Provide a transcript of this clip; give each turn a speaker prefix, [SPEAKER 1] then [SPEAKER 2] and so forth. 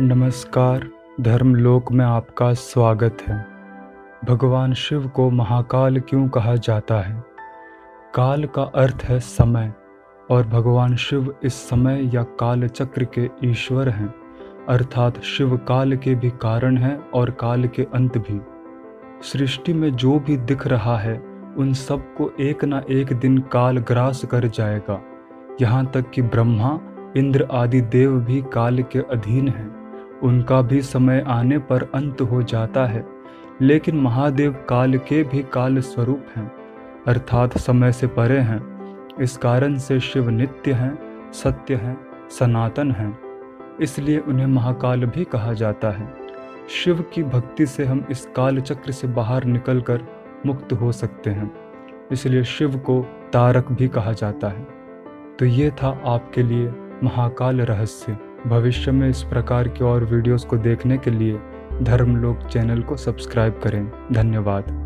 [SPEAKER 1] नमस्कार, धर्मलोक में आपका स्वागत है। भगवान शिव को महाकाल क्यों कहा जाता है? काल का अर्थ है समय, और भगवान शिव इस समय या काल चक्र के ईश्वर हैं, अर्थात शिव काल के भी कारण हैं और काल के अंत भी। सृष्टि में जो भी दिख रहा है, उन सबको एक ना एक दिन काल ग्रास कर जाएगा। यहाँ तक कि ब्रह्मा, इंद्र आदि देव भी काल के अधीन हैं। उनका भी समय आने पर अंत हो जाता है, लेकिन महादेव काल के भी काल स्वरूप हैं, अर्थात समय से परे हैं। इस कारण से शिव नित्य हैं, सत्य हैं, सनातन हैं। इसलिए उन्हें महाकाल भी कहा जाता है। शिव की भक्ति से हम इस काल चक्र से बाहर निकलकर मुक्त हो सकते हैं। इसलिए शिव को तारक भी कहा जाता है। तो ये था आपके लिए महाकाल रहस्य। भविष्य में इस प्रकार के और वीडियोस को देखने के लिए धर्मलोक चैनल को सब्सक्राइब करें। धन्यवाद।